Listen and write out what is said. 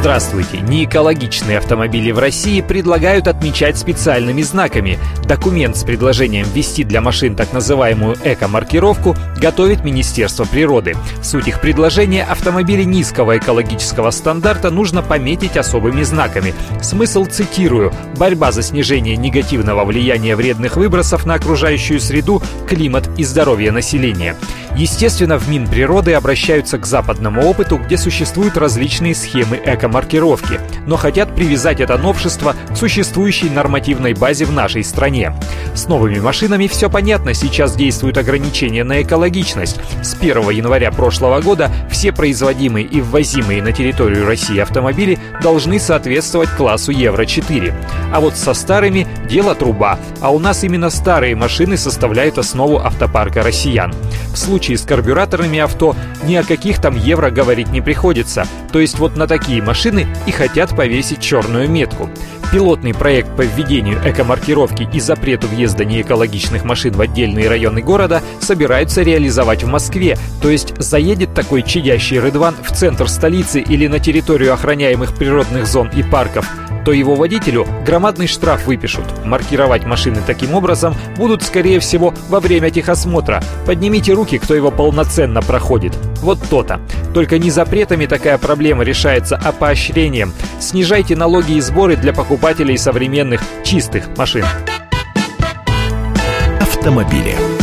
Здравствуйте! Неэкологичные автомобили в России предлагают отмечать специальными знаками. Документ с предложением ввести для машин так называемую эко-маркировку готовит Министерство природы. Суть их предложения – автомобили низкого экологического стандарта нужно пометить особыми знаками. Смысл цитирую – борьба за снижение негативного влияния вредных выбросов на окружающую среду, климат и здоровье населения. Естественно, в Минприроды обращаются к западному опыту, где существуют различные схемы эко-маркировки, но хотят привязать это новшество к существующей нормативной базе в нашей стране. С новыми машинами все понятно, сейчас действуют ограничения на экологичность. С 1 января прошлого года все производимые и ввозимые на территорию России автомобили должны соответствовать классу Евро-4. А вот со старыми дело труба, а у нас именно старые машины составляют основу автопарка россиян. В случае с карбюраторными авто ни о каких там евро говорить не приходится. То есть вот на такие машины и хотят повесить черную метку. Пилотный проект по введению экомаркировки и запрету въезда неэкологичных машин в отдельные районы города собираются реализовать в Москве. То есть заедет такой чадящий Рыдван в центр столицы или на территорию охраняемых природных зон и парков – то его водителю громадный штраф выпишут. Маркировать машины таким образом будут, скорее всего, во время техосмотра. Поднимите руки, кто его полноценно проходит. Вот то-то. Только не запретами такая проблема решается, а поощрением. Снижайте налоги и сборы для покупателей современных чистых машин. Автомобили.